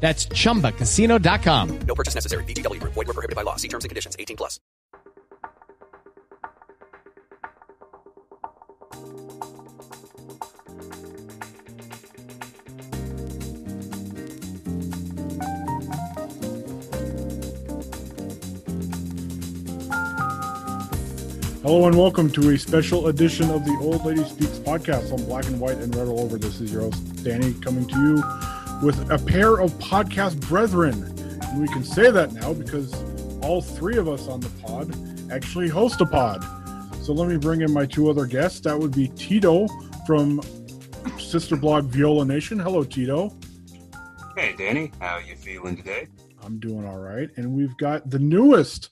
That's chumbacasino.com. No purchase necessary. VGW Group. Void were prohibited by law. See terms and conditions. 18 plus. Hello and welcome to a special edition of the Old Lady Speaks podcast on Black and White and Read All Over. This is your host, Danny, coming to you with a pair of podcast brethren. And we can say that now because all three of us on the pod actually host a pod. So let me bring in my two other guests. That would be Tito from Sister Blog Viola Nation. Hello, Tito. Hey, Danny. How are you feeling today? I'm doing all right. And we've got the newest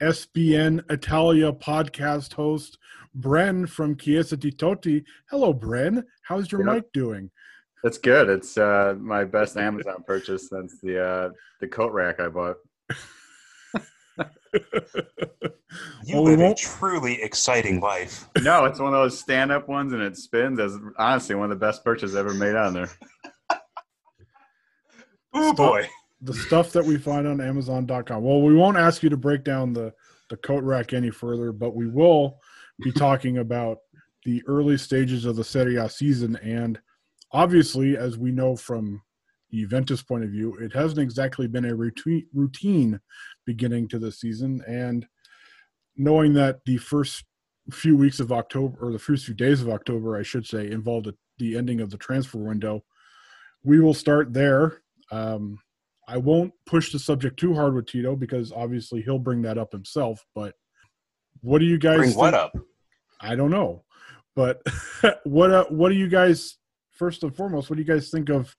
SBN Italia podcast host, Bren from Chiesa di Totti. Hello, Bren. How's your Yeah. mic doing? That's good. It's uh, my best Amazon purchase since the uh, the coat rack I bought. You Well, we live a truly exciting life. No, it's one of those stand up ones and it spins. As honestly one of the best purchases ever made on there. Oh boy. the stuff that we find on Amazon.com. Well, we won't ask you to break down the the coat rack any further, but we will be talking about the early stages of the Serie A season. And obviously, as we know from the Juventus point of view, it hasn't exactly been a routine routine beginning to the season. And knowing that the first few weeks of October, or the first few days of October, I should say, involved the ending of the transfer window, we will start there. Um, I won't push the subject too hard with Tito because obviously he'll bring that up himself. But what do you guys Bring what up? I don't know, but what uh, what do you guys first and foremost? What do you guys think of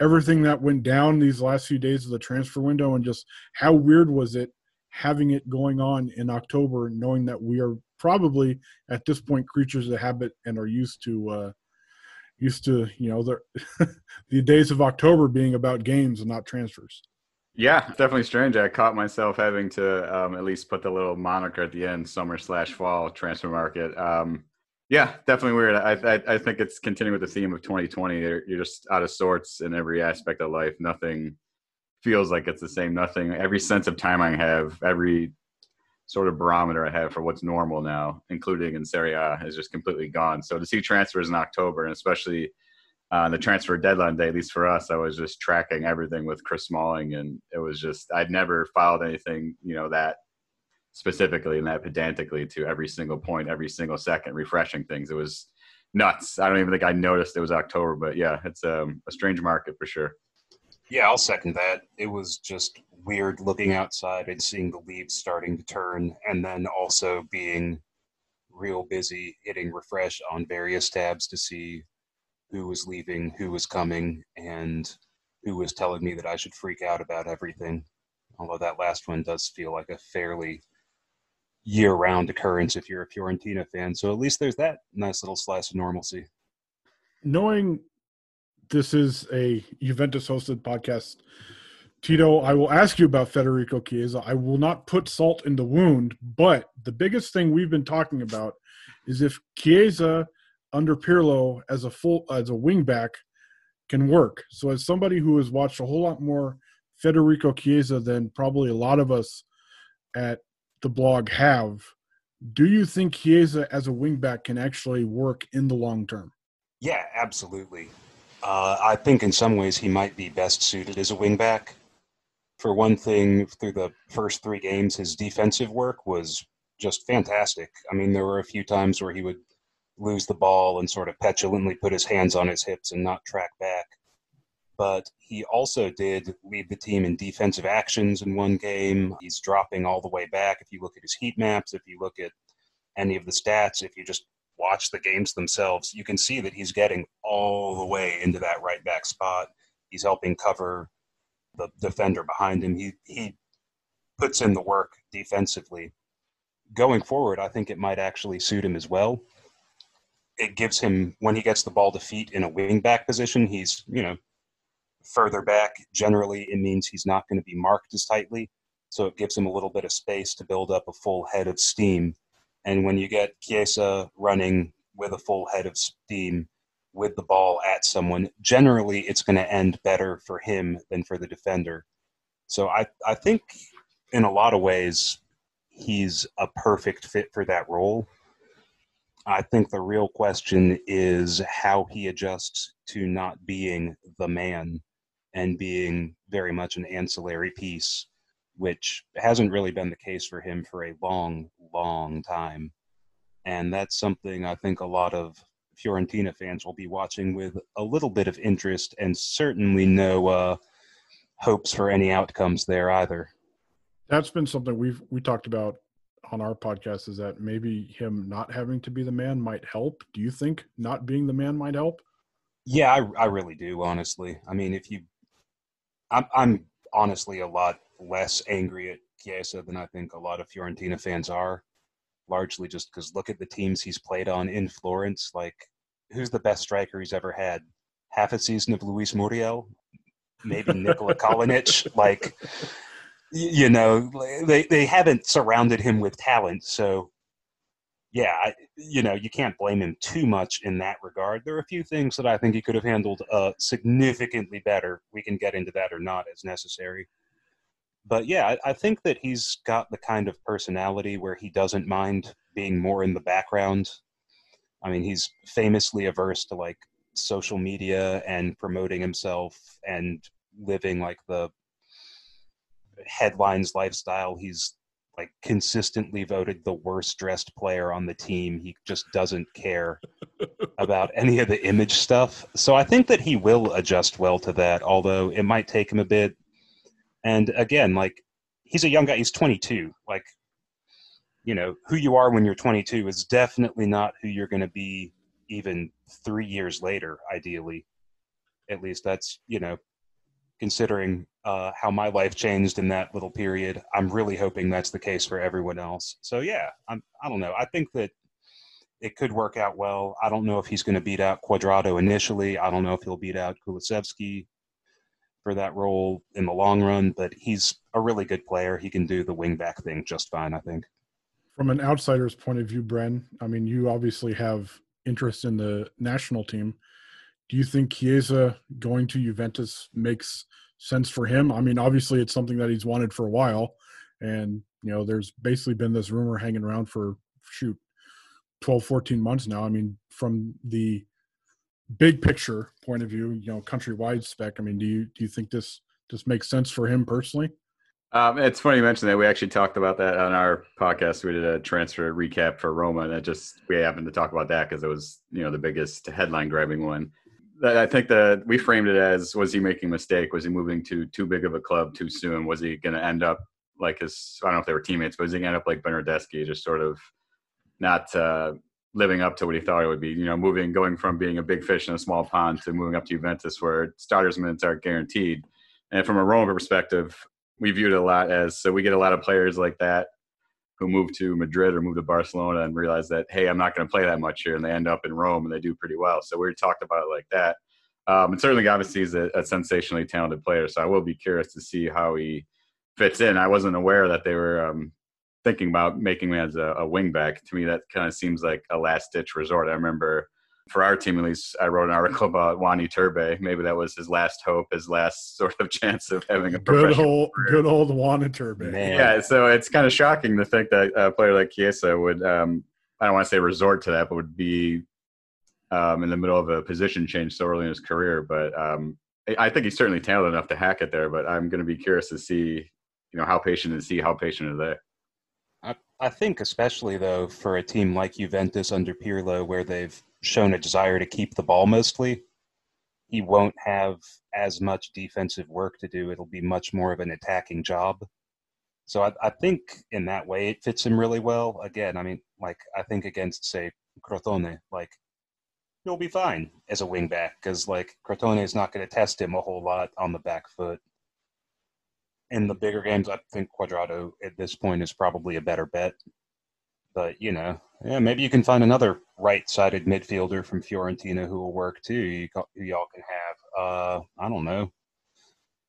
everything that went down these last few days of the transfer window, and just how weird was it having it going on in October, knowing that we are probably at this point creatures of habit and are used to uh, used to you know the the days of October being about games and not transfers. Yeah, definitely strange. I caught myself having to um, at least put the little moniker at the end, summer slash fall transfer market. Um, yeah, definitely weird. I, I I think it's continuing with the theme of 2020. You're, you're just out of sorts in every aspect of life. Nothing feels like it's the same. Nothing. Every sense of time I have, every sort of barometer I have for what's normal now, including in Serie A, is just completely gone. So to see transfers in October, and especially uh, the transfer deadline day, at least for us, I was just tracking everything with Chris Smalling, and it was just I'd never followed anything, you know, that specifically and that pedantically to every single point, every single second, refreshing things. It was nuts. I don't even think I noticed it was October, but yeah, it's um, a strange market for sure. Yeah, I'll second that. It was just weird looking outside and seeing the leaves starting to turn, and then also being real busy hitting refresh on various tabs to see who was leaving, who was coming, and who was telling me that I should freak out about everything. Although that last one does feel like a fairly year round occurrence if you're a Fiorentina fan. So at least there's that nice little slice of normalcy. Knowing this is a Juventus hosted podcast, Tito, I will ask you about Federico Chiesa. I will not put salt in the wound, but the biggest thing we've been talking about is if Chiesa under Pirlo as a full as a wingback can work. So as somebody who has watched a whole lot more Federico Chiesa than probably a lot of us at the blog have, do you think Chiesa as a wingback can actually work in the long term? Yeah, absolutely. Uh, I think in some ways he might be best suited as a wingback. For one thing, through the first three games, his defensive work was just fantastic. I mean, there were a few times where he would lose the ball and sort of petulantly put his hands on his hips and not track back. But he also did lead the team in defensive actions in one game. He's dropping all the way back. If you look at his heat maps, if you look at any of the stats, if you just watch the games themselves, you can see that he's getting all the way into that right back spot. He's helping cover the defender behind him. He he puts in the work defensively. Going forward, I think it might actually suit him as well it gives him when he gets the ball to feet in a wing back position, he's you know further back. Generally, it means he's not going to be marked as tightly, so it gives him a little bit of space to build up a full head of steam. And when you get Chiesa running with a full head of steam with the ball at someone, generally it's going to end better for him than for the defender. So I I think in a lot of ways he's a perfect fit for that role I think the real question is how he adjusts to not being the man and being very much an ancillary piece, which hasn't really been the case for him for a long, long time. And that's something I think a lot of Fiorentina fans will be watching with a little bit of interest and certainly no uh, hopes for any outcomes there either. That's been something we've we talked about on our podcast is that maybe him not having to be the man might help. Do you think not being the man might help? Yeah, I, I really do. Honestly, I mean, if you, I'm, I'm honestly a lot less angry at Chiesa than I think a lot of Fiorentina fans are. Largely just because look at the teams he's played on in Florence. Like, who's the best striker he's ever had? Half a season of Luis Muriel, maybe Nikola Kalinic. Like, you know they they haven't surrounded him with talent so yeah you know you can't blame him too much in that regard. There are a few things that i think he could have handled uh, significantly better. We can get into that or not as necessary. But yeah I, I think that he's got the kind of personality where he doesn't mind being more in the background. I mean he's famously averse to like social media and promoting himself and living like the headlines lifestyle. He's like consistently voted the worst dressed player on the team. He just doesn't care about any of the image stuff. So I think that he will adjust well to that, although it might take him a bit. And again, like he's a young guy, he's 22. Like, you know, who you are when you're 22 is definitely not who you're going to be even three years later, ideally. At least that's, you know, considering uh, how my life changed in that little period. I'm really hoping that's the case for everyone else. So yeah, I'm, I don't know. I think that it could work out well. I don't know if he's going to beat out Cuadrado initially. I don't know if he'll beat out Kulusevski for that role in the long run, but he's a really good player. He can do the wingback thing just fine, I think. From an outsider's point of view, Bren, I mean, you obviously have interest in the national team do you think Chiesa going to Juventus makes sense for him? I mean, obviously it's something that he's wanted for a while, and you know, there's basically been this rumor hanging around for shoot 12, 14 months now. I mean, from the big picture point of view, you know, countrywide spec. I mean, do you do you think this this makes sense for him personally? Um, it's funny you mentioned that. We actually talked about that on our podcast. We did a transfer recap for Roma, and it just we happened to talk about that because it was you know the biggest headline grabbing one I think that we framed it as was he making a mistake? Was he moving to too big of a club too soon? Was he going to end up like his? I don't know if they were teammates, but was he going to end up like Bernardeschi, just sort of not uh, living up to what he thought it would be? You know, moving, going from being a big fish in a small pond to moving up to Juventus, where starters minutes aren't guaranteed. And from a Roma perspective, we viewed it a lot as so we get a lot of players like that who move to Madrid or move to Barcelona and realize that hey, I'm not going to play that much here, and they end up in Rome and they do pretty well. So we talked about it like that. Um, and certainly, obviously, he's a, a, sensationally talented player. So I will be curious to see how he fits in. I wasn't aware that they were um, thinking about making him as a, a wingback. To me, that kind of seems like a last ditch resort. I remember for our team at least, I wrote an article about Juan Iturbe. Maybe that was his last hope, his last sort of chance of having a good old, career. good old Juan Iturbe. Yeah, so it's kind of shocking to think that a player like Chiesa would, um, I don't want to say resort to that, but would be um, in the middle of a position change so early in his career. But um, I think he's certainly talented enough to hack it there. But I'm going to be curious to see, you know, how patient and see how patient are they. I, I think, especially though, for a team like Juventus under Pirlo, where they've shown a desire to keep the ball mostly, he won't have as much defensive work to do. It'll be much more of an attacking job. So I, I, think in that way it fits him really well. Again, I mean, like I think against say Crotone, like he'll be fine as a wingback because like Crotone is not going to test him a whole lot on the back foot. In the bigger games, I think Cuadrado at this point is probably a better bet. But you know, yeah, maybe you can find another right-sided midfielder from Fiorentina who will work too. You, who y'all can have. Uh, I don't know.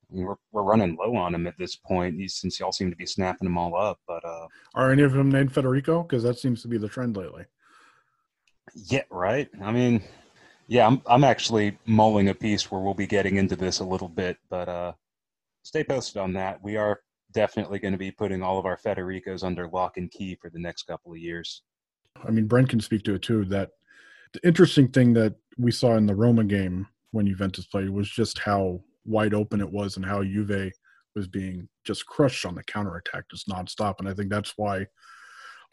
I mean, we're we're running low on him at this point, since y'all seem to be snapping them all up. But uh, are any of them named Federico? Because that seems to be the trend lately. Yeah, right. I mean, yeah, I'm I'm actually mulling a piece where we'll be getting into this a little bit, but uh, stay posted on that. We are definitely going to be putting all of our Federicos under lock and key for the next couple of years. I mean, Brent can speak to it too. That the interesting thing that we saw in the Roma game when Juventus played was just how wide open it was and how Juve was being just crushed on the counterattack just nonstop. And I think that's why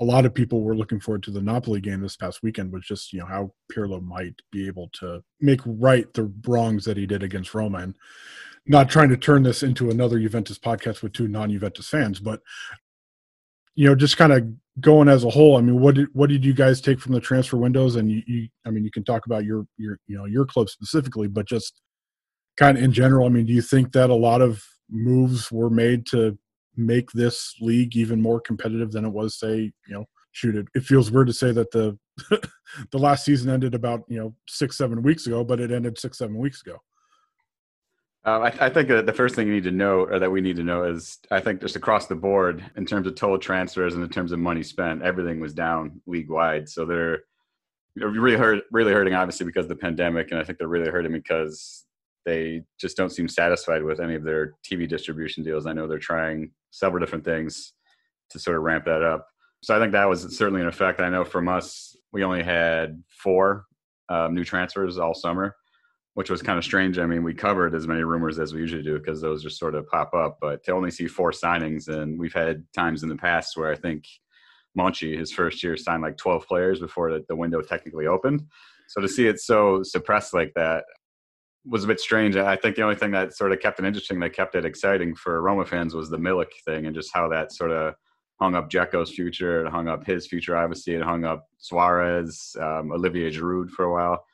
a lot of people were looking forward to the Napoli game this past weekend was just, you know, how Pirlo might be able to make right the wrongs that he did against Roma. And not trying to turn this into another Juventus podcast with two non-Juventus fans, but you know, just kind of going as a whole. I mean, what did what did you guys take from the transfer windows? And you, you I mean, you can talk about your your you know your club specifically, but just kind of in general. I mean, do you think that a lot of moves were made to make this league even more competitive than it was, say, you know, shoot it. It feels weird to say that the the last season ended about you know six seven weeks ago, but it ended six seven weeks ago. Um, I, I, think that the first thing you need to know, or that we need to know, is I think just across the board, in terms of total transfers and in terms of money spent, everything was down league wide. So they're really hurt, really hurting, obviously because of the pandemic, and I think they're really hurting because they just don't seem satisfied with any of their TV distribution deals. I know they're trying several different things to sort of ramp that up. So I think that was certainly an effect. I know from us, we only had four um, new transfers all summer which was kind of strange. I mean, we covered as many rumors as we usually do because those just sort of pop up. But to only see four signings, and we've had times in the past where I think Monchi, his first year, signed like 12 players before the, the window technically opened. So to see it so suppressed like that was a bit strange. I think the only thing that sort of kept it interesting, that kept it exciting for Roma fans, was the Milik thing and just how that sort of hung up Dzeko's future. It hung up his future, obviously. It hung up Suarez, um, Olivier Giroud for a while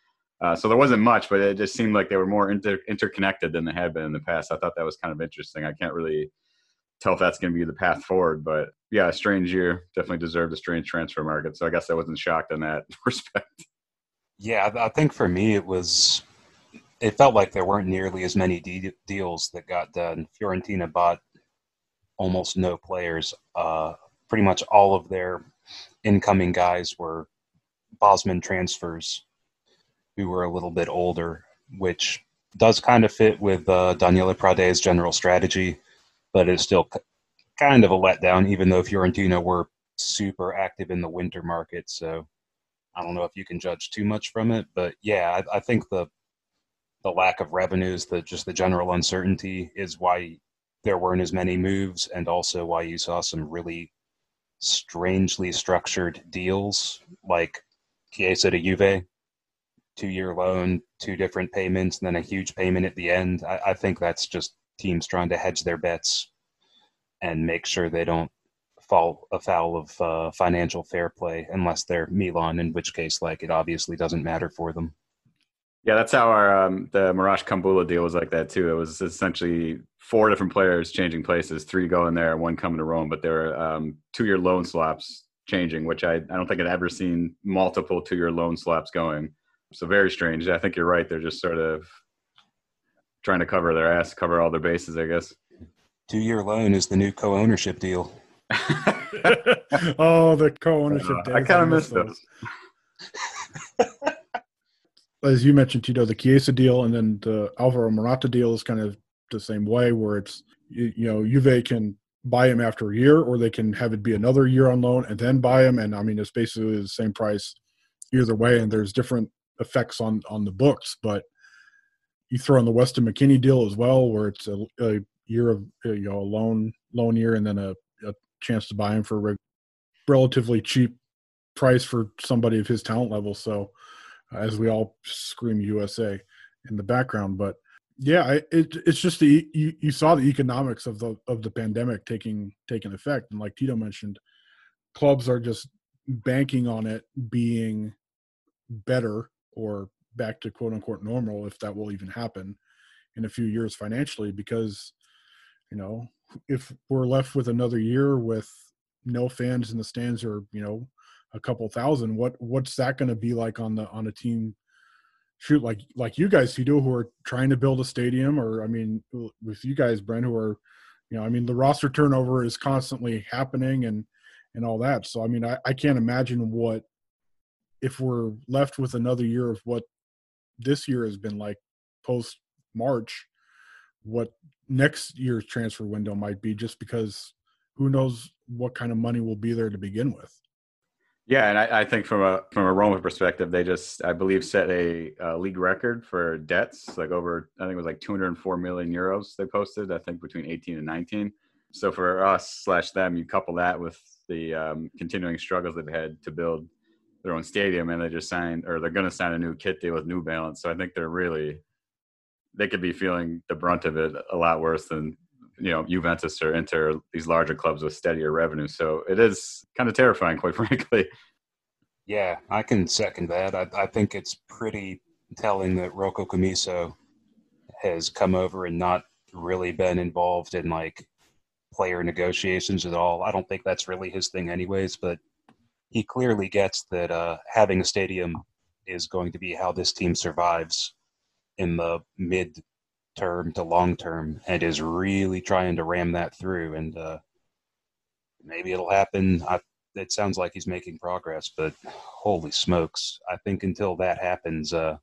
uh, so there wasn't much, but it just seemed like they were more inter- interconnected than they had been in the past. I thought that was kind of interesting. I can't really tell if that's going to be the path forward, but yeah, a strange year. Definitely deserved a strange transfer market. So I guess I wasn't shocked in that respect. Yeah, I think for me it was. It felt like there weren't nearly as many de- deals that got done. Fiorentina bought almost no players. Uh, pretty much all of their incoming guys were Bosman transfers who were a little bit older, which does kind of fit with uh, Daniele Prade's general strategy, but it's still kind of a letdown, even though Fiorentina were super active in the winter market. So I don't know if you can judge too much from it, but yeah, I, I think the the lack of revenues, the just the general uncertainty, is why there weren't as many moves, and also why you saw some really strangely structured deals like Chiesa to Juve two year loan, two different payments, and then a huge payment at the end. I, I think that's just teams trying to hedge their bets and make sure they don't fall afoul of uh, financial fair play unless they're Milan, in which case, like, it obviously doesn't matter for them. Yeah, that's how our um, the Marash Kumbulla deal was like that too. It was essentially four different players changing places, three going there, one coming to Rome. But there were um, two year loan swaps changing, which I, I don't think I'd ever seen multiple two year loan swaps going. So very strange. I think you're right. They're just sort of trying to cover their ass, cover all their bases, I guess. Two year loan is the new co ownership deal. oh, the co-ownership. Uh, I kind of miss miss those. As you mentioned, Tito, the Chiesa deal and then the Alvaro Morata deal is kind of the same way, where it's you, you know Juve can buy him after a year, or they can have it be another year on loan and then buy him. And I mean, it's basically the same price either way, and there's different effects on on the books. But you throw in the Weston McKennie deal as well, where it's a, a year of you know a loan loan year and then a, a chance to buy him for a re- relatively cheap price for somebody of his talent level. So, uh, as we all scream USA in the background, but yeah, it, it's just the you, you saw the economics of the of the pandemic taking taking effect, and like Tito mentioned, clubs are just banking on it being better or back to quote unquote normal, if that will even happen in a few years financially, because you know if we're left with another year with no fans in the stands or you know a couple thousand what what's that going to be like on the on a team shoot like like you guys who do who are trying to build a stadium or i mean with you guys brent who are you know i mean the roster turnover is constantly happening and and all that. So i mean i, I can't imagine what if we're left with another year of what this year has been like post march what next year's transfer window might be just because who knows what kind of money will be there to begin with Yeah, and I, I think from a from a Roma perspective, they just I believe set a uh, league record for debts, like over I think it was like 204 million euros they posted. I think between 18 and 19. So for us slash them, you couple that with the um, continuing struggles they've had to build their own stadium, and they just signed or they're going to sign a new kit deal with New Balance. So I think they're really they could be feeling the brunt of it a lot worse than you know Juventus or Inter, these larger clubs with steadier revenue. So it is kind of terrifying, quite frankly. Yeah, I can second that. I, I think it's pretty telling that Rocco Commisso has come over and not really been involved in like player negotiations at all. I don't think that's really his thing, anyways. But he clearly gets that uh, having a stadium is going to be how this team survives in the mid term to long term, and is really trying to ram that through. And uh, maybe it'll happen. I, it sounds like he's making progress, but holy smokes! I think until that happens, uh,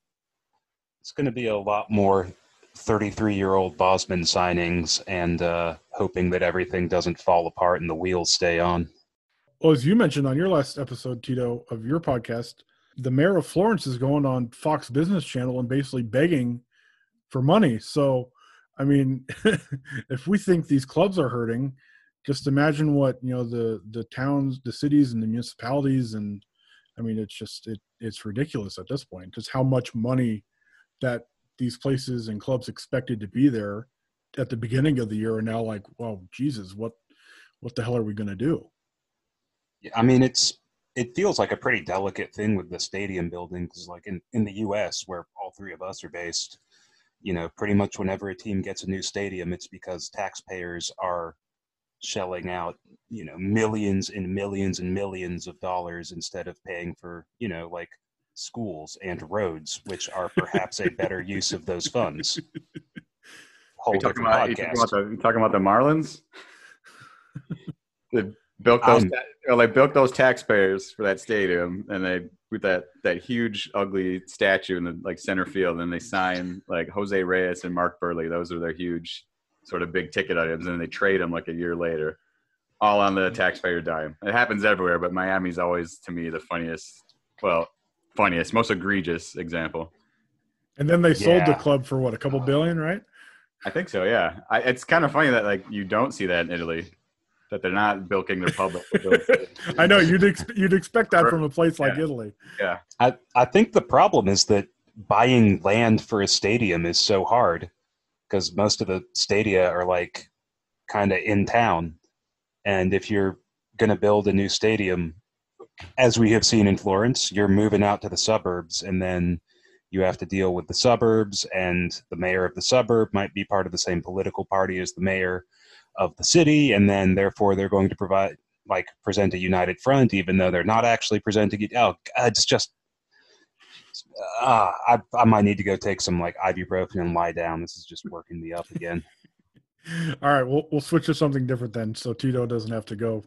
it's going to be a lot more 33 year old Bosman signings and uh, hoping that everything doesn't fall apart and the wheels stay on. Well as you mentioned on your last episode tito of your podcast the mayor of florence is going on fox business channel and basically begging for money. So i mean if we think these clubs are hurting just imagine what you know the the towns the cities and the municipalities and i mean it's just it it's ridiculous at this point just how much money that these places and clubs expected to be there at the beginning of the year are now like well jesus what what the hell are we going to do I mean, it's it feels like a pretty delicate thing with the stadium building because, like in in the U.S., where all three of us are based, you know, pretty much whenever a team gets a new stadium, it's because taxpayers are shelling out, you know, millions and millions and millions of dollars instead of paying for, you know, like schools and roads, which are perhaps a better use of those funds. Whole Are you talking about, you talking about, the, you talking about the Marlins? they built those, Um, ta- or they built those taxpayers for that stadium, and they with that that huge ugly statue in the like center field, and they sign like Jose Reyes and Mark Buehrle. Those are their huge sort of big ticket items, and they trade them like a year later, all on the taxpayer dime. It happens everywhere, but Miami's always to me the funniest. Well, funniest, most egregious example. and then they sold the club for what a couple billion right I think so. Yeah, I, it's kind of funny that like you don't see that in Italy, that they're not bilking their public. I know you'd ex- you'd expect that Sure. from a place like Yeah. Italy. I, I think the problem is that buying land for a stadium is so hard because most of the stadia are like kind of in town. And if you're going to build a new stadium, as we have seen in Florence, you're moving out to the suburbs and then you have to deal with the suburbs and the mayor of the suburb might be part of the same political party as the mayor of the city and then therefore they're going to provide like present a united front even though they're not actually presenting it oh it's just uh, I, I might need to go take some like ibuprofen and lie down this is just working me up again All right, we'll we'll switch to something different then, so Tito doesn't have to go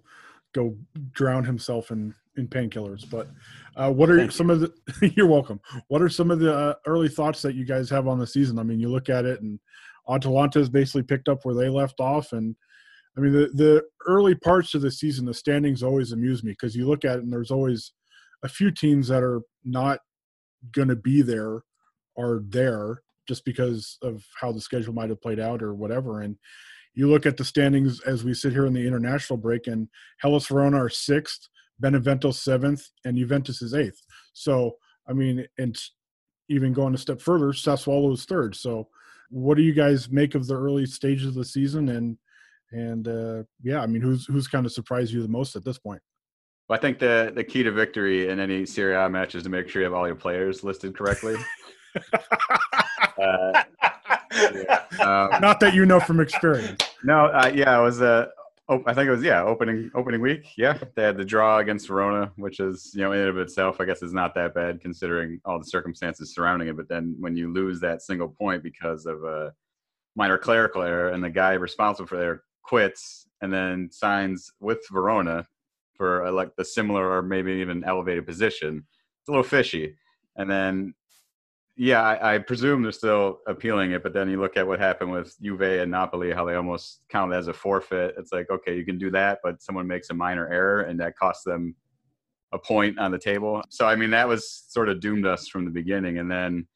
go drown himself in in painkillers. But uh, what are Thank some of the? you're welcome. What are some of the uh, early thoughts that you guys have on the season? I mean, you look at it, and Atalanta's basically picked up where they left off, and I mean the the early parts of the season, the standings always amuse me because you look at it, and there's always a few teams that are not going to be there are there just because of how the schedule might have played out or whatever. And you look at the standings as we sit here in the international break, and Hellas Verona are sixth, Benevento seventh, and Juventus is eighth. So, I mean, and even going a step further, Sassuolo is third. So, what do you guys make of the early stages of the season? And and uh, yeah, I mean, who's who's kind of surprised you the most at this point? Well, I think the the key to victory in any Serie A match is to make sure you have all your players listed correctly. uh, yeah. um, Not that you know from experience. no, uh, yeah, it was uh, oh, I think it was yeah opening opening week. Yeah, they had the draw against Verona, which is you know in and of itself, I guess, is not that bad considering all the circumstances surrounding it. But then when you lose that single point because of a minor clerical error, and the guy responsible for there quits and then signs with Verona for uh, like the similar or maybe even elevated position, it's a little fishy. And then yeah, I, I, presume they're still appealing it, but then you look at what happened with Juve and Napoli, how they almost counted as a forfeit. It's like, okay, you can do that, but someone makes a minor error and that costs them a point on the table. So, I mean, that was sort of doomed us from the beginning. And then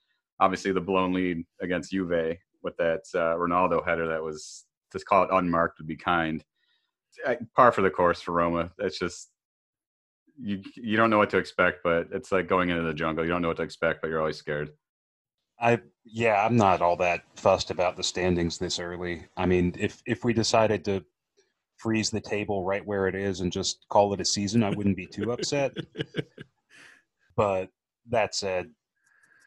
obviously the blown lead against Juve with that uh, Ronaldo header that was, just call it unmarked would be kind. Par for the course for Roma. It's just, you you don't know what to expect, but it's like going into the jungle. You don't know what to expect, but you're always scared. I yeah, I'm not all that fussed about the standings this early. I mean, if if we decided to freeze the table right where it is and just call it a season, I wouldn't be too upset. But that said,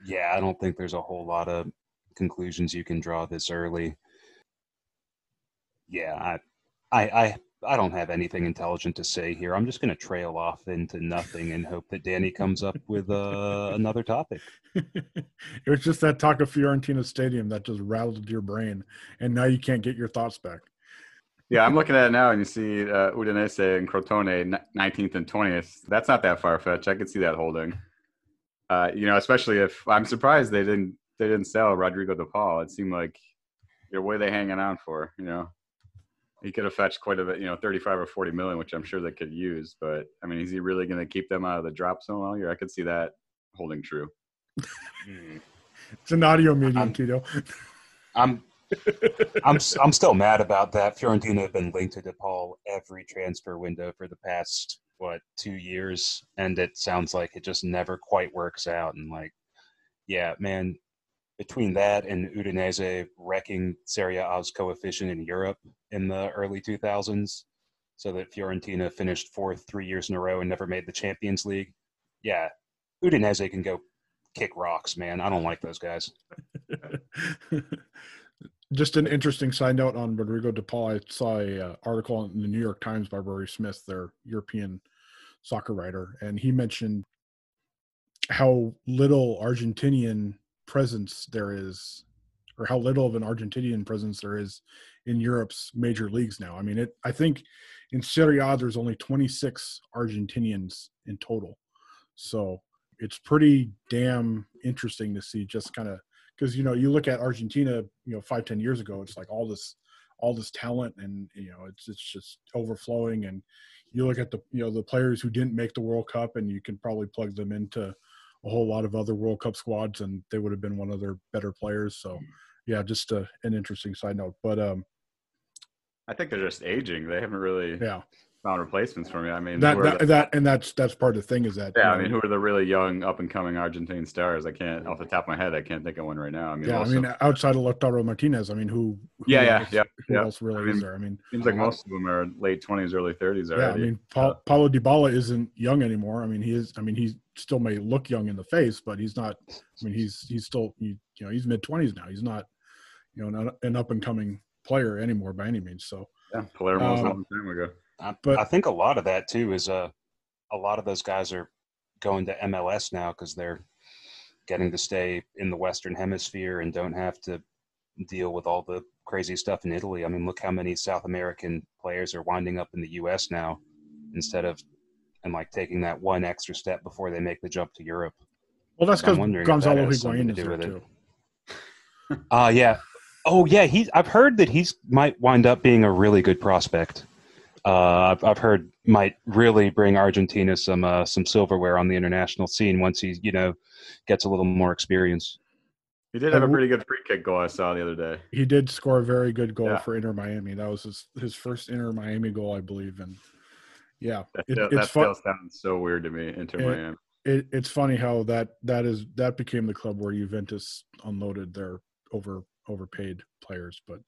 yeah, I don't think there's a whole lot of conclusions you can draw this early. Yeah, I I I I don't have anything intelligent to say here. I'm just going to trail off into nothing and hope that Danny comes up with uh, another topic. it was just that talk of Fiorentina Stadium that just rattled your brain, and now you can't get your thoughts back. Yeah, I'm looking at it now, and you see uh, Udinese and Crotone 19th and 20th. That's not that far fetched. I could see that holding. Uh, you know, especially if I'm surprised they didn't they didn't sell Rodrigo De Paul. It seemed like, you know, what are they hanging on for? You know, he could have fetched quite a bit, you know, 35 or 40 million, which I'm sure they could use. But I mean, is he really going to keep them out of the drop zone all year? I could see that holding true. Hmm. It's an audio medium, I'm- Tito. I'm I'm I'm still mad about that. Fiorentina have been linked to DePaul every transfer window for the past what two years, and it sounds like it just never quite works out. And like, yeah, man, between that and Udinese wrecking Serie A's coefficient in Europe in the early 2000s, so that Fiorentina finished fourth three years in a row and never made the Champions League. Yeah, Udinese can go kick rocks, man. I don't like those guys. Just an interesting side note on Rodrigo De Paul. I saw a uh, article in the New York Times by Rory Smith, their European soccer writer, and he mentioned how little Argentinian presence there is, or how little of an Argentinian presence there is in Europe's major leagues now. I mean, it. I think in Serie A there's only 26 Argentinians in total, so it's pretty damn interesting to see just kind of because you know you look at Argentina, you know, five ten years ago, it's like all this all this talent and you know it's it's just overflowing and you look at the you know the players who didn't make the World Cup and you can probably plug them into a whole lot of other World Cup squads and they would have been one of their better players. So yeah, just a, an interesting side note. But um I think they're just aging. They haven't really yeah, found replacements for me. I mean, that that, the- that and that's that's part of the thing is that yeah, I mean, who are the really young, up and coming Argentine stars? I can't, off the top of my head, I can't think of one right now. I mean, yeah, also, I mean outside of Lautaro Martinez, I mean who, who Yeah, yeah, else, yeah, who yeah. else really I mean, is there? I mean seems like most of them are late twenties, early thirties yeah. I mean pa- Paulo Dybala isn't young anymore. I mean he is I mean he still may look young in the face, but he's not I mean he's he's still he, you know, he's mid 20s now. He's not you know, not an up and coming player anymore by any means. So yeah, Palermo was a Um, long time ago. I, But- I think a lot of that too is uh, a lot of those guys are going to MLS now because they're getting to stay in the Western Hemisphere and don't have to deal with all the crazy stuff in Italy. I mean, look how many South American players are winding up in the U.S. now instead of and like taking that one extra step before they make the jump to Europe. well that's because wondering if that Gonzalo has Higuain to is do there with it. too. Uh yeah. Oh yeah, he's I've heard that he's might wind up being a really good prospect. Uh, I've, I've heard might really bring Argentina some uh, some silverware on the international scene once he you know gets a little more experience. He did have a pretty good free kick goal I saw the other day. He did score a very good goal Yeah. for Inter Miami. That was his his first Inter Miami goal, I believe. And yeah, That, it, still, it's that fun. still sounds so weird to me. Inter Yeah. Miami. It, it's funny how that that is that became the club where Juventus unloaded their over overpaid players. But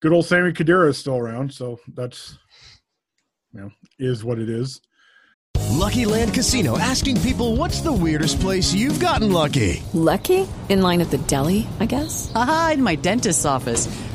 good old Sami Khedira is still around, so that's you know is what it is. Lucky Land Casino asking people what's the weirdest place you've gotten lucky? Lucky? In line at the deli, I guess? Aha, in my dentist's office.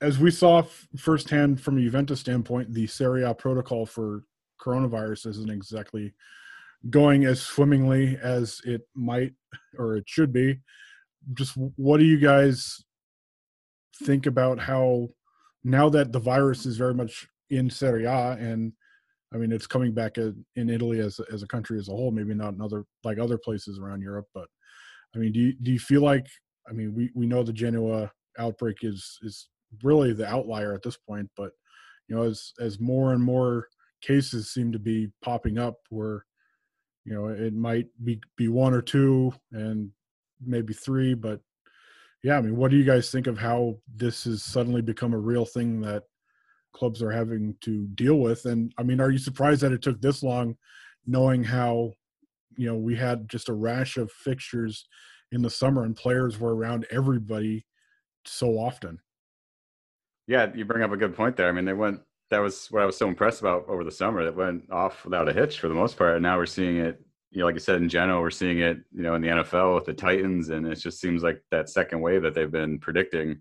as we saw f- firsthand from a Juventus standpoint, the Serie A protocol for coronavirus isn't exactly going as swimmingly as it might or it should be. Just what do you guys think about how now that the virus is very much in Serie A and I mean it's coming back in Italy as as a country as a whole, maybe not in other like other places around Europe, but I mean, do you, do you feel like I mean we we know the Genoa outbreak is is really the outlier at this point, but you know as as more and more cases seem to be popping up where you know it might be be one or two and maybe three, but yeah, I mean, what do you guys think of how this has suddenly become a real thing that clubs are having to deal with? And I mean, are you surprised that it took this long, knowing how you know we had just a rash of fixtures in the summer and players were around everybody so often? Yeah, you bring up a good point there. I mean, they went. That was what I was so impressed about over the summer. That went off without a hitch for the most part. And now we're seeing it. You know, like you said in Genoa, we're seeing it. You know, in the NFL with the Titans, and it just seems like that second wave that they've been predicting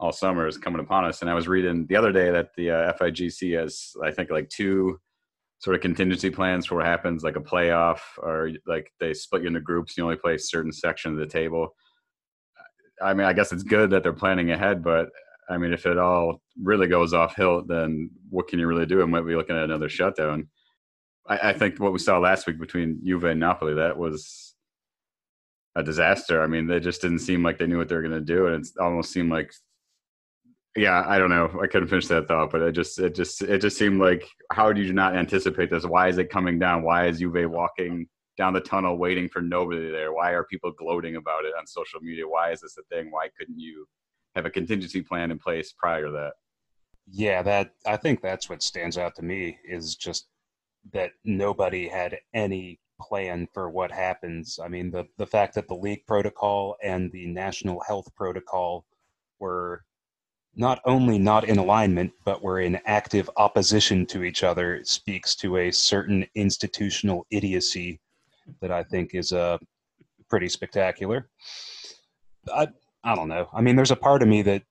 all summer is coming upon us. And I was reading the other day that the uh, FIGC has, I think, like two sort of contingency plans for what happens, like a playoff, or like they split you into groups. You only play a certain section of the table. I mean, I guess it's good that they're planning ahead, but I mean, if it all really goes off hill, then what can you really do? It might be looking at another shutdown. I, I think what we saw last week between Juve and Napoli, that was a disaster. I mean, they just didn't seem like they knew what they were going to do, and it almost seemed like, yeah, I don't know. I couldn't finish that thought, but it just, it just, it just seemed like, how did you not anticipate this? Why is it coming down? Why is Juve walking down the tunnel waiting for nobody there? Why are people gloating about it on social media? Why is this a thing? Why couldn't you have a contingency plan in place prior to that? Yeah, that I think that's what stands out to me is just that nobody had any plan for what happens. I mean, the the fact that the league protocol and the national health protocol were not only not in alignment, but were in active opposition to each other speaks to a certain institutional idiocy that I think is uh, pretty spectacular. I I don't know. I mean, there's a part of me that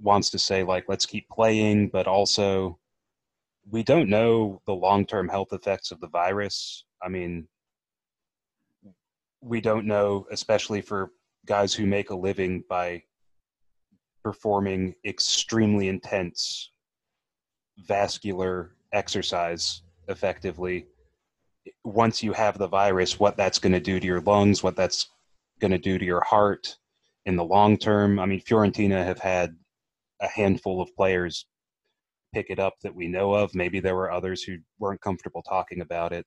wants to say like let's keep playing, but also we don't know the long-term health effects of the virus. I mean, we don't know, especially for guys who make a living by performing extremely intense vascular exercise effectively once you have the virus what that's going to do to your lungs what that's going to do to your heart in the long term. I mean fiorentina have had a handful of players pick it up that we know of. Maybe there were others who weren't comfortable talking about it.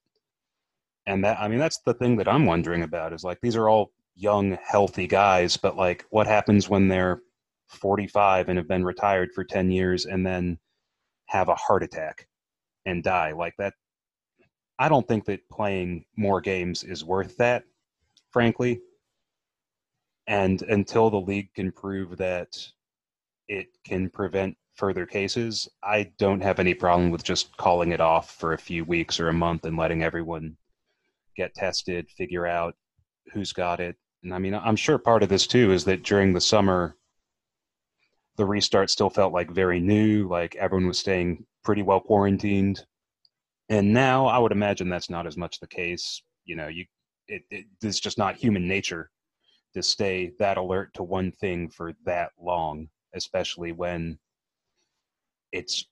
And that i mean that's the thing that i'm wondering about is like these are all young healthy guys but like what happens when they're 45 and have been retired for 10 years and then have a heart attack and die? Like that i don't think that playing more games is worth that frankly and until the league can prove that it can prevent further cases i don't have any problem with just calling it off for a few weeks or a month and letting everyone get tested figure out who's got it and i mean i'm sure part of this too is that during the summer the restart still felt like very new, like everyone was staying pretty well quarantined. And now I would imagine that's not as much the case. You know, you it, it it's just not human nature to stay that alert to one thing for that long, especially when it's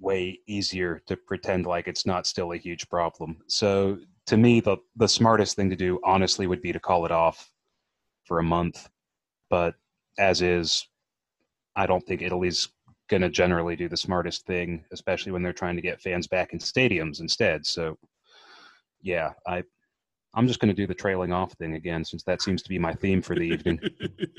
way easier to pretend like it's not still a huge problem. So to me, the the smartest thing to do, honestly, would be to call it off for a month. But as is, I don't think Italy's going to generally do the smartest thing, especially when they're trying to get fans back in stadiums instead. So, yeah, I I'm just going to do the trailing off thing again, since that seems to be my theme for the evening.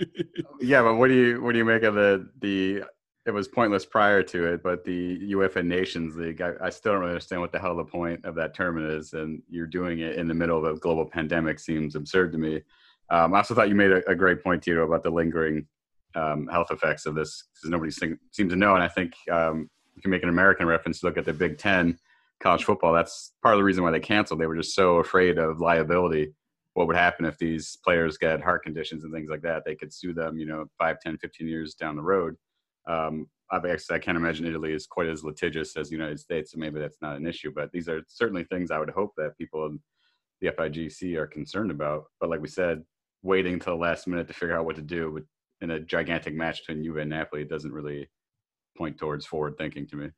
yeah, but what do you what do you make of the the? It was pointless prior to it, but the UEFA Nations League, I, I still don't understand what the hell the point of that tournament is, and you're doing it in the middle of a global pandemic seems absurd to me. Um, I also thought you made a, a great point, Tito, about the lingering um, health effects of this because nobody seems to know. And I think um, you can make an American reference. Look at the Big Ten college football. That's part of the reason why they canceled. They were just so afraid of liability. What would happen if these players get heart conditions and things like that? They could sue them, you know, 5, 10, 15 years down the road. Um, I can't imagine Italy is quite as litigious as the United States, so maybe that's not an issue. But these are certainly things I would hope that people in the FIGC are concerned about. But like we said, waiting till the last minute to figure out what to do would in a gigantic match between Juve and Napoli doesn't really point towards forward thinking to me.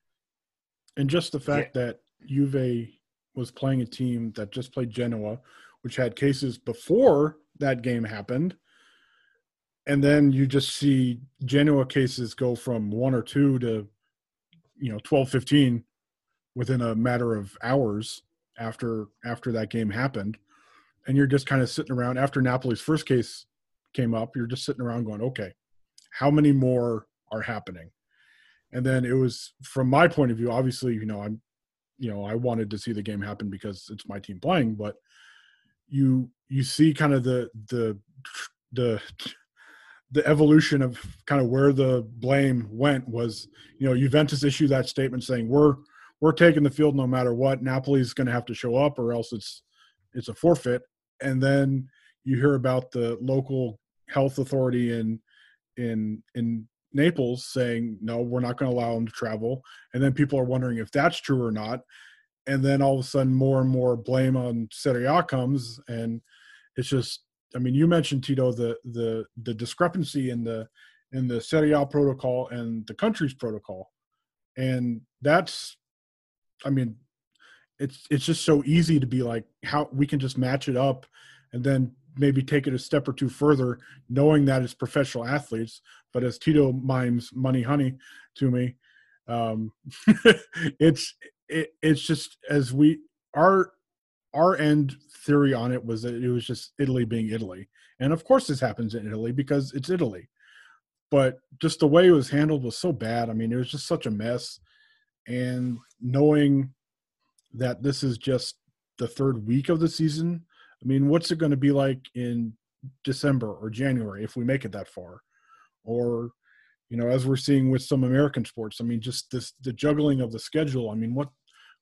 And just the fact yeah. that Juve was playing a team that just played Genoa, which had cases before that game happened. And then you just see Genoa cases go from one or two to, you know, 12, 15 within a matter of hours after after that game happened. And you're just kind of sitting around after Napoli's first case came up, you're just sitting around going, okay, how many more are happening? And then it was from my point of view, obviously, you know, I'm, you know, I wanted to see the game happen because it's my team playing, but you you see kind of the the the the evolution of kind of where the blame went was, you know, Juventus issued that statement saying we're we're taking the field no matter what. Napoli's going to have to show up, or else it's it's a forfeit. And then you hear about the local health authority in in in Naples saying no, we're not going to allow them to travel, and then people are wondering if that's true or not, and then all of a sudden more and more blame on Serie A comes, and it's just I mean you mentioned Tito the the the discrepancy in the in the Serie A protocol and the country's protocol, and that's I mean it's it's just so easy to be like how we can just match it up and then maybe take it a step or two further, knowing that it's professional athletes. But as Tito mimes "Money Honey" to me, um, it's it, it's just as we our our end theory on it was that it was just Italy being Italy, and of course this happens in Italy because it's Italy. But just the way it was handled was so bad. I mean, it was just such a mess. And knowing that this is just the third week of the season, I mean, what's it going to be like in December or January if we make it that far? Or, you know, as we're seeing with some American sports, I mean, just this the juggling of the schedule. I mean, what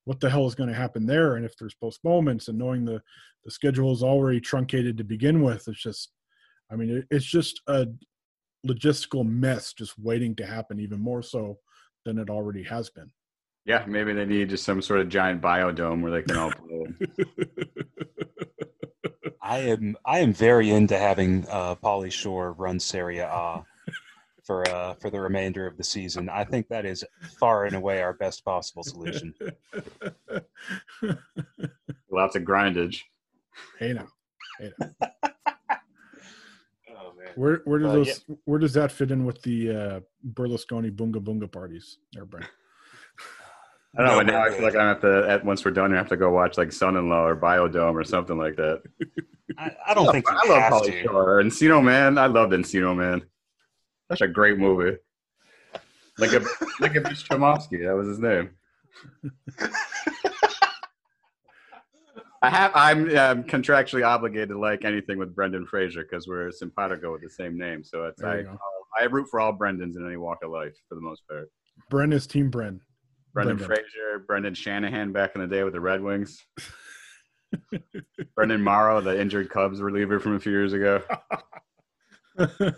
what the hell is going to happen there, and if there's postponements, and knowing the the schedule is already truncated to begin with, it's just, I mean, it, it's just a logistical mess just waiting to happen, even more so than it already has been. Yeah, maybe they need just some sort of giant biodome where they can all play. I am I am very into having uh, Pauly Shore run Serie A for uh, for the remainder of the season. I think that is far and away our best possible solution. Lots of grindage. Hey now, hey now. Oh. Where where does Uh, those where does that fit in with the uh, Berlusconi bunga bunga parties? There, Brent. I don't know. No, but now I feel like I have to. At once we're done, I have to go watch like Son-in-Law or Biodome or something like that. I, I don't think you I love have Pauly to. Shore. Encino Man. I loved Encino Man. Such a great movie. Like a like a Mitch Chomsky. That was his name. I have. I'm um, contractually obligated to like anything with Brendan Fraser because we're simpatico with the same name. So it's There I. you. I root for all Brendans in any walk of life for the most part. Bren is Team Bren. Brendan, Brendan. Fraser, Brendan Shanahan back in the day with the Red Wings. Brendan Morrow, the injured Cubs reliever from a few years ago. We're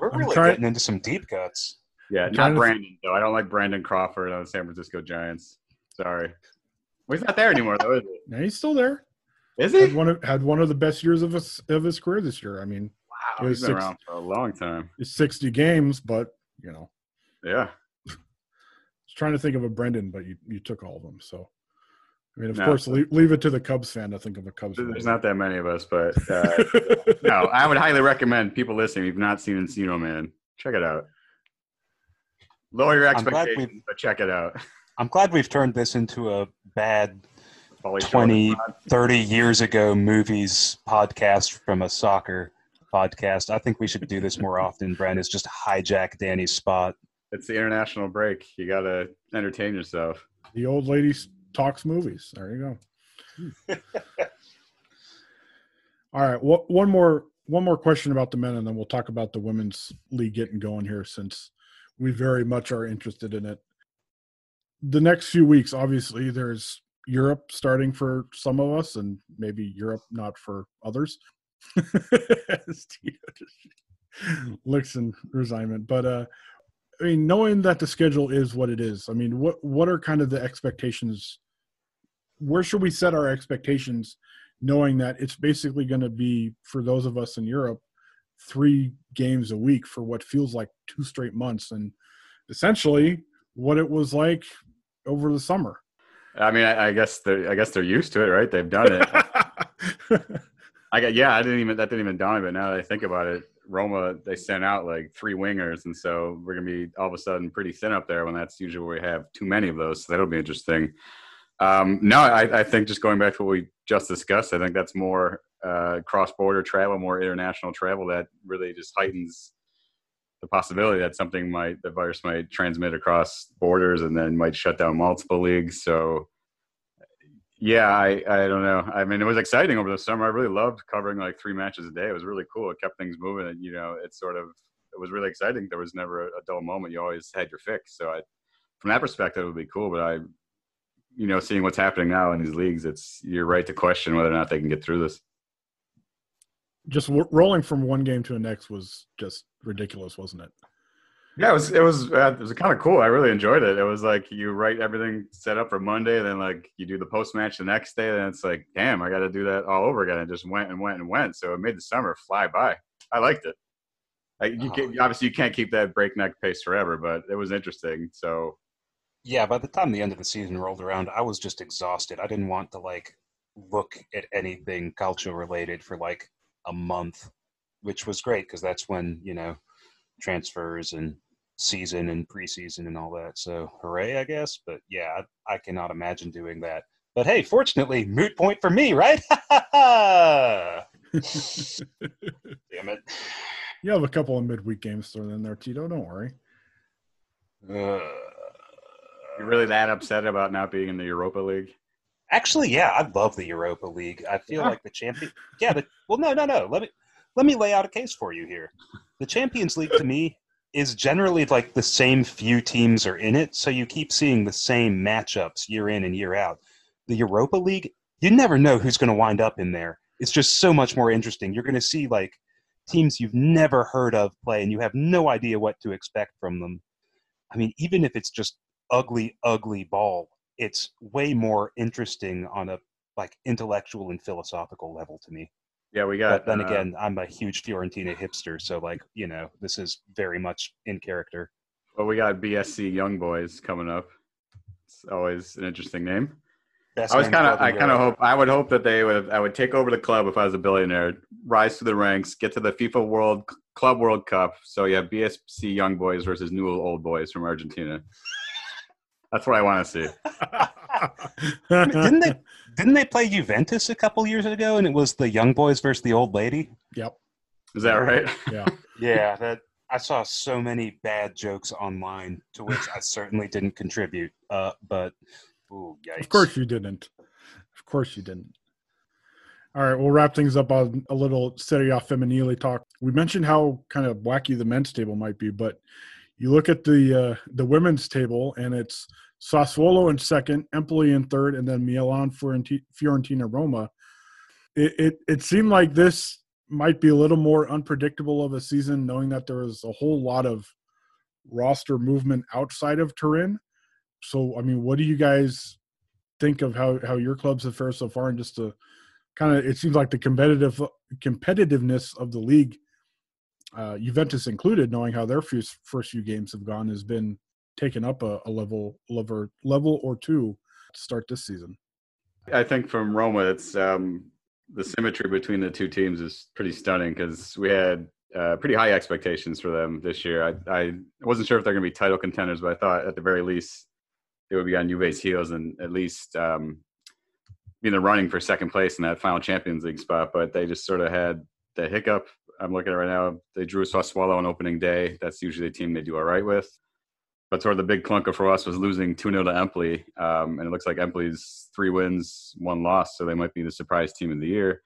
really trying- getting into some deep cuts. Yeah, I'm not trying to- Brandon though. I don't like Brandon Crawford on the San Francisco Giants. Sorry. Well, he's not there anymore though, is Now he's still there. he? Had one of had one of the best years of his of his career this year. I mean, Wow, He he's was been six- around for a long time. it's sixty games, but you know, Yeah. I was trying to think of a Brendan, but you, you took all of them. So, I mean, of No. course, leave, leave it to the Cubs fan to think of a Cubs. There's fan. not that many of us, but uh, no, I would highly recommend people listening. If you've not seen Encino Man, check it out. Lower your expectations, but check it out. I'm glad we've turned this into a bad Pauly Shore. 20, 30 years ago movies podcast from a soccer podcast. I think we should do this more often, Brent, is just hijack Danny's spot. It's the international break. You gotta entertain yourself. The old lady talks movies. There you go. All right. What one more one more question about the men, and then we'll talk about the women's league getting going here, since we very much are interested in it. The next few weeks, obviously, there's Europe starting for some of us, and maybe Europe not for others. As Tito just licks in resignment, but uh, I mean, knowing that the schedule is what it is, I mean, what what are kind of the expectations? Where should we set our expectations, knowing that it's basically going to be for those of us in Europe, three games a week for what feels like two straight months, and essentially what it was like over the summer. I mean, I, I guess they're I guess they're used to it, right? They've done it. I got yeah. I didn't even that didn't even dawn on me. But now that I think about it, Roma they sent out like three wingers, and so we're gonna be all of a sudden pretty thin up there when that's usually where we have too many of those. So that'll be interesting. Um, no, I, I think just going back to what we just discussed, I think that's more uh, cross-border travel, more international travel that really just heightens the possibility that something might the virus might transmit across borders and then might shut down multiple leagues. So yeah, I, I don't know. I mean, it was exciting over the summer. I really loved covering like three matches a day. It was really cool. It kept things moving, and you know, it sort of it was really exciting. There was never a, dull moment. You always had your fix. So I, from that perspective, it would be cool. But I, you know, seeing what's happening now in these leagues, it's you're right to question whether or not they can get through this. just w- rolling from one game to the next was just ridiculous, wasn't it? Yeah, it was it was uh, it was kind of cool. I really enjoyed it. It was like you write everything set up for Monday, then like you do the post match the next day, then it's like, damn, I got to do that all over again. It just went and went and went. So it made the summer fly by. I liked it. Like you can, obviously you can't keep that breakneck pace forever, but it was interesting. So Yeah, by the time the end of the season rolled around, I was just exhausted. I didn't want to like look at anything culture related for like a month, which was great because that's when you know transfers and season and preseason and all that. So hooray, I guess. But yeah, I, I cannot imagine doing that. But hey, fortunately, moot point for me, right? Damn it. You have a couple of midweek games thrown in there, Tito. Don't worry. Uh, you're really that upset about not being in the Europa League? Actually, yeah, I love the Europa League. I feel Yeah. like the champion. Yeah, the, well, no, no, no. Let me let me lay out a case for you here. The Champions League to me is generally like the same few teams are in it, so you keep seeing the same matchups year in and year out. The Europa League, you never know who's going to wind up in there. It's just so much more interesting. You're going to see like teams you've never heard of play, and you have no idea what to expect from them. I mean, even if it's just ugly, ugly ball, it's way more interesting on a like intellectual and philosophical level to me. Yeah, we got. But then uh, again, I'm a huge Fiorentina hipster, so like you know, this is very much in character. Well, we got BSC Young Boys coming up. It's always an interesting name. Best I was kind of, I kind of hope, I would hope that they would, I would take over the club if I was a billionaire, rise through the ranks, get to the FIFA World Club World Cup. So you have BSC Young Boys versus New Old Boys from Argentina. That's what I want to see. Didn't they didn't they play Juventus a couple years ago, and it was the young boys versus the old lady? Yep. Is that right? Yeah. Yeah, that I saw so many bad jokes online to which I certainly didn't contribute. Uh, but ooh, yikes! Of course you didn't. Of course you didn't. All right, we'll wrap things up on a little Serie A Femminile talk. We mentioned how kind of wacky the men's table might be, but you look at the uh, the women's table, and it's Sassuolo in second, Empoli in third, and then Milan, Fiorenti- Fiorentina, Roma. It, it it seemed like this might be a little more unpredictable of a season, knowing that there was a whole lot of roster movement outside of Turin. So, I mean, what do you guys think of how how your clubs have fared so far, and just to kind of, it seems like the competitive competitiveness of the league, uh, Juventus included, knowing how their few, first few games have gone, has been taken up a, a level level level or two to start this season. I think from Roma, it's um, the symmetry between the two teams is pretty stunning because we had uh, pretty high expectations for them this year. I, I wasn't sure if they're going to be title contenders, but I thought at the very least they would be on Juve's heels and at least um, be in the running for second place in that final Champions League spot. But they just sort of had the hiccup. I'm looking at right now. They drew Sassuolo on opening day. That's usually a team they do all right with. But sort of the big clunker for us was losing 2 0 to Empoli. Um, and it looks like Empoli's three wins, one loss. So they might be the surprise team of the year,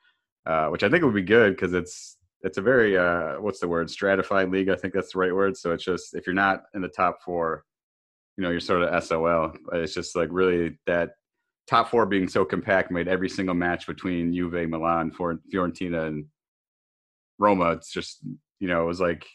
uh, which I think would be good because it's it's a very, uh, what's the word, stratified league. I think that's the right word. So it's just, if you're not in the top four, you know, you're sort of SOL. It's just like really that top four being so compact made every single match between Juve, Milan, Fiorentina, and Roma. It's just, you know, it was like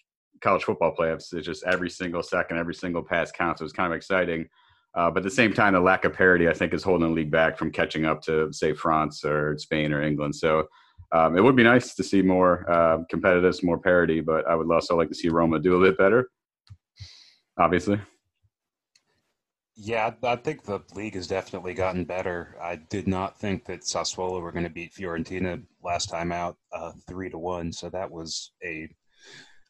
college football playoffs. It's just every single second, every single pass counts. It was kind of exciting. Uh, but at the same time, the lack of parity, I think, is holding the league back from catching up to, say, France or Spain or England. So um, it would be nice to see more uh, competitiveness, more parity, but I would also like to see Roma do a bit better, obviously. Yeah, I think the league has definitely gotten better. I did not think that Sassuolo were going to beat Fiorentina last time out, uh, three to one. So that was a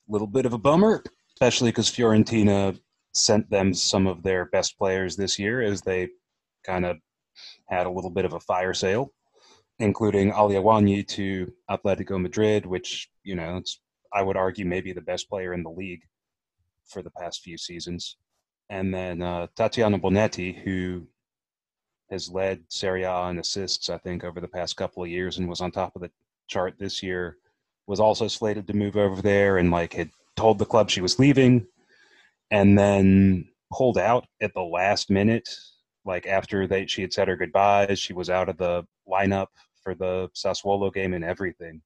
little bit of a bummer, especially because Fiorentina sent them some of their best players this year as they kind of had a little bit of a fire sale, including Alia Guagni to Atletico Madrid, which, you know, I would argue maybe the best player in the league for the past few seasons. And then uh, Tatiana Bonetti, who has led Serie A in assists, I think, over the past couple of years and was on top of the chart this year, was also slated to move over there and like had told the club she was leaving and then pulled out at the last minute like after they she had said her goodbyes she was out of the lineup for the Sassuolo game and everything.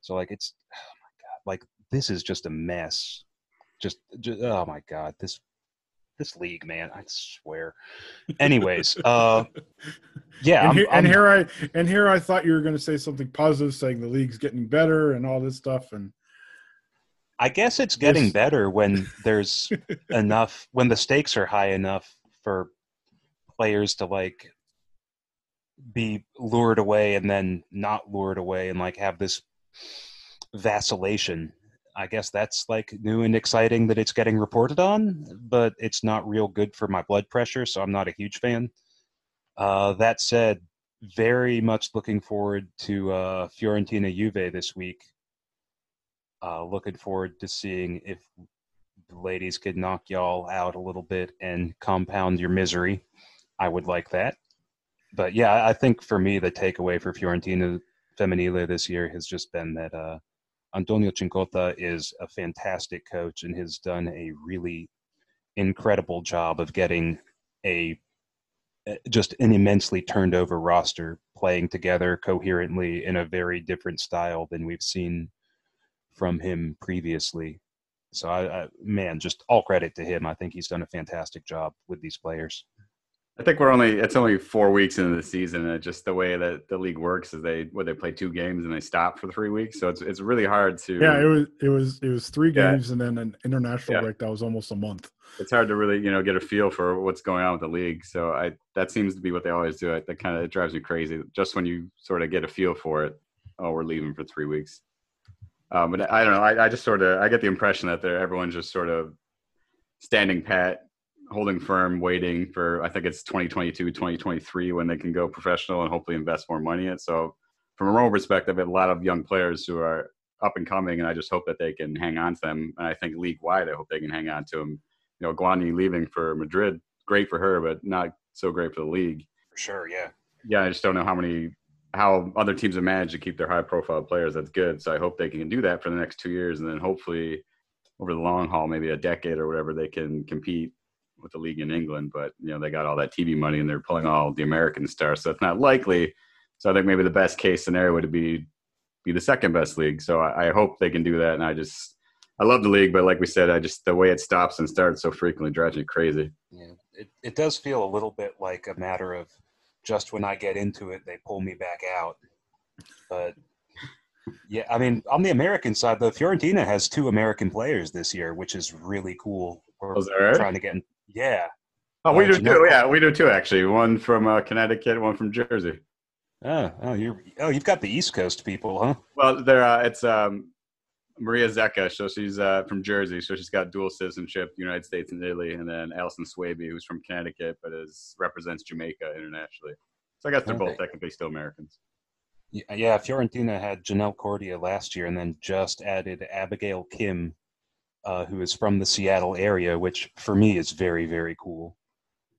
So like it's oh my god like this is just a mess. Just, just oh my god this this league man i swear anyways uh yeah and, I'm- here, I'm- here I and here I thought you were going to say something positive, saying the league's getting better and all this stuff. And I guess it's getting better when there's enough when the stakes are high enough for players to like be lured away and then not lured away and like have this vacillation. I guess that's like new and exciting that it's getting reported on, but it's not real good for my blood pressure, so I'm not a huge fan. Uh, that said, very much looking forward to uh, Fiorentina Juve this week. Uh, looking forward to seeing if the ladies could knock y'all out a little bit and compound your misery. I would like that. But yeah, I think for me, the takeaway for Fiorentina Femminile this year has just been that uh, Antonio Cincotta is a fantastic coach and has done a really incredible job of getting a just an immensely turned over roster playing together coherently in a very different style than we've seen from him previously. So I, I man, just all credit to him. I think he's done a fantastic job with these players. I think we're only it's only four weeks into the season, and just the way that the league works is they where they play two games and they stop for three weeks, so it's it's really hard to. Yeah, it was it was it was three Yeah. games and then an international Yeah. break that was almost a month. It's hard to really you know get a feel for what's going on with the league. So I that seems to be what they always do. That kind of drives me crazy. Just when you sort of get a feel for it, oh, we're leaving for three weeks. Um, but I don't know. I, I just sort of I get the impression that they're everyone's just sort of standing pat, holding firm, waiting for I think it's 2022, 2023 when they can go professional and hopefully invest more money in it. So from a Roma perspective, I have a lot of young players who are up and coming, and I just hope that they can hang on to them. And I think league wide, I hope they can hang on to them. You know, Guagni leaving for Madrid, great for her, but not so great for the league. For sure, yeah. Yeah, I just don't know how many how other teams have managed to keep their high profile players. That's good. So I hope they can do that for the next two years, and then hopefully over the long haul, maybe a decade or whatever, they can compete with the league in England. But you know, they got all that TV money and they're pulling all the American stars, so it's not likely. So I think maybe the best case scenario would be be the second best league. So I, I hope they can do that. And I just I love the league, but like we said, I just the way it stops and starts so frequently drives me crazy. Yeah, it, it does feel a little bit like a matter of just when I get into it, they pull me back out. But yeah, I mean, on the American side, though, Fiorentina has two American players this year, which is really cool. We're Oh, right? trying to get in. Yeah. Oh, we Uh, do too. Yeah, we do too. Actually, one from uh, Connecticut, one from Jersey. Oh, oh, you're oh, you've got the East Coast people, huh? Well, there uh, it's um, Maria Zecca, so she's uh, from Jersey, so she's got dual citizenship, United States and Italy, and then Allyson Swaby, who's from Connecticut but is represents Jamaica internationally. So I guess they're both technically still Americans. Yeah, yeah, Fiorentina had Janelle Cordia last year, and then just added Abigail Kim, uh, who is from the Seattle area, which for me is very, very cool.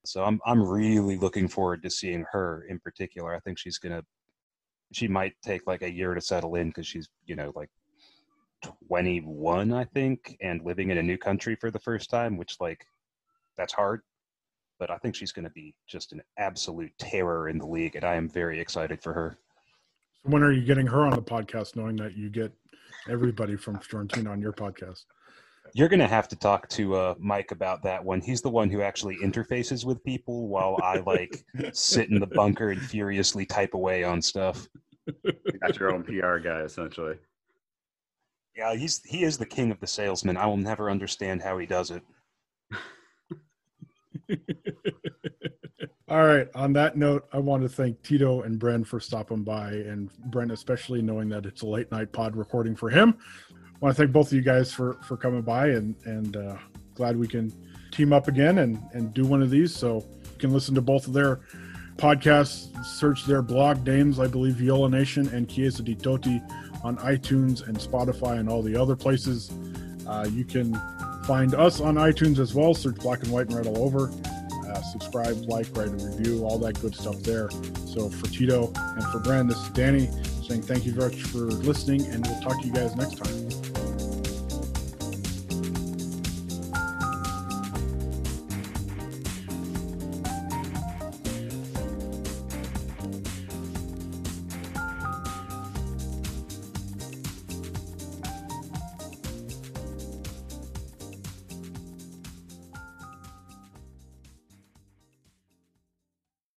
So I'm I'm really looking forward to seeing her in particular. I think she's gonna, she might take like a year to settle in because she's you know like 21, I think, and living in a new country for the first time, which like that's hard. But I think she's to be just an absolute terror in the league, and I am very excited for her. So when are you getting her on the podcast, knowing that you get everybody from Fiorentina on your podcast? You're going to have to talk to uh, Mike about that one. He's the one who actually interfaces with people while I like sit in the bunker and furiously type away on stuff. You got your own PR guy essentially. Yeah, he's he is the king of the salesman. I will never understand how he does it. All right. On that note, I want to thank Tito and Bren for stopping by, and Bren especially knowing that it's a late night pod recording for him. Want to thank both of you guys for for coming by, and and uh, glad we can team up again and and do one of these. So you can listen to both of their podcasts. Search their blog names, I believe, Viola Nation and Chiesa di Totti on iTunes and Spotify and all the other places. Uh, you can find us on iTunes as well. Search Black and White and Red all over. Uh, subscribe, like, write a review, all that good stuff there. So for Tito and for Brand, this is Danny saying thank you very much for listening, and we'll talk to you guys next time.